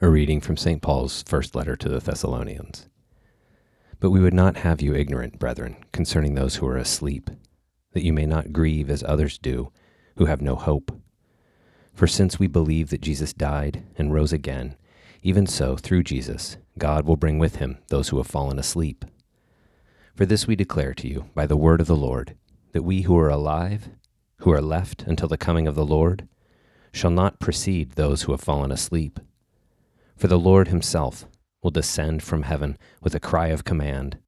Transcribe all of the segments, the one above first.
A reading from St. Paul's first letter to the Thessalonians. But we would not have you ignorant, brethren, concerning those who are asleep, that you may not grieve as others do, who have no hope. For since we believe that Jesus died and rose again, even so, through Jesus, God will bring with him those who have fallen asleep. For this we declare to you by the word of the Lord, that we who are alive, who are left until the coming of the Lord, shall not precede those who have fallen asleep. For the Lord himself will descend from heaven with a cry of command,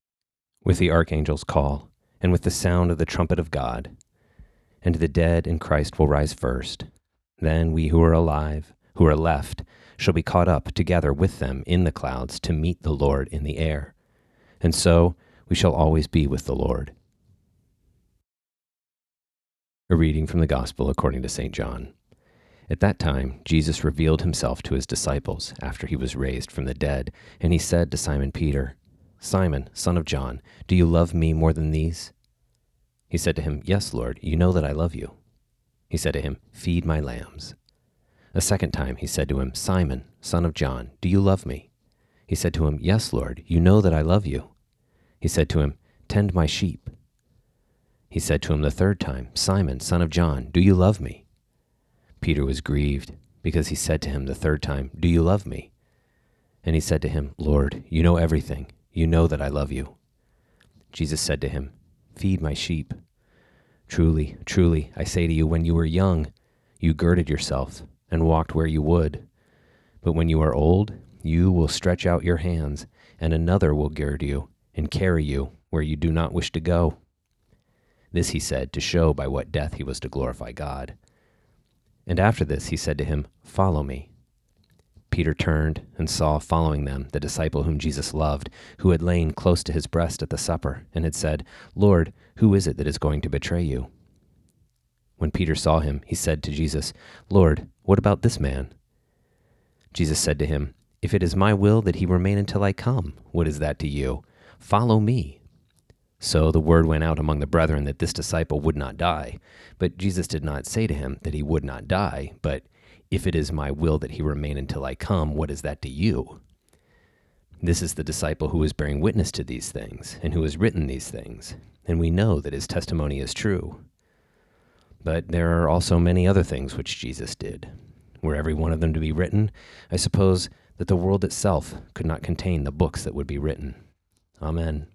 with the archangel's call, and with the sound of the trumpet of God. And the dead in Christ will rise first. Then we who are alive, who are left, shall be caught up together with them in the clouds to meet the Lord in the air. And so we shall always be with the Lord. A reading from the Gospel according to St. John. At that time, Jesus revealed himself to his disciples after he was raised from the dead, and he said to Simon Peter, Simon, son of John, do you love me more than these? He said to him, Yes, Lord, you know that I love you. He said to him, Feed my lambs. A second time he said to him, Simon, son of John, do you love me? He said to him, Yes, Lord, you know that I love you. He said to him, Tend my sheep. He said to him the third time, Simon, son of John, do you love me? Peter was grieved because he said to him the third time, Do you love me? And he said to him, Lord, you know everything. You know that I love you. Jesus said to him, Feed my sheep. Truly, truly, I say to you, when you were young, you girded yourself and walked where you would. But when you are old, you will stretch out your hands, and another will gird you and carry you where you do not wish to go. This he said to show by what death he was to glorify God. And after this he said to him, Follow me. Peter turned and saw following them the disciple whom Jesus loved, who had lain close to his breast at the supper, and had said, Lord, who is it that is going to betray you? When Peter saw him, he said to Jesus, Lord, what about this man? Jesus said to him, If it is my will that he remain until I come, what is that to you? Follow me. So the word went out among the brethren that this disciple would not die. But Jesus did not say to him that he would not die, but, If it is my will that he remain until I come, what is that to you? This is the disciple who is bearing witness to these things, and who has written these things, and we know that his testimony is true. But there are also many other things which Jesus did. Were every one of them to be written, I suppose that the world itself could not contain the books that would be written. Amen.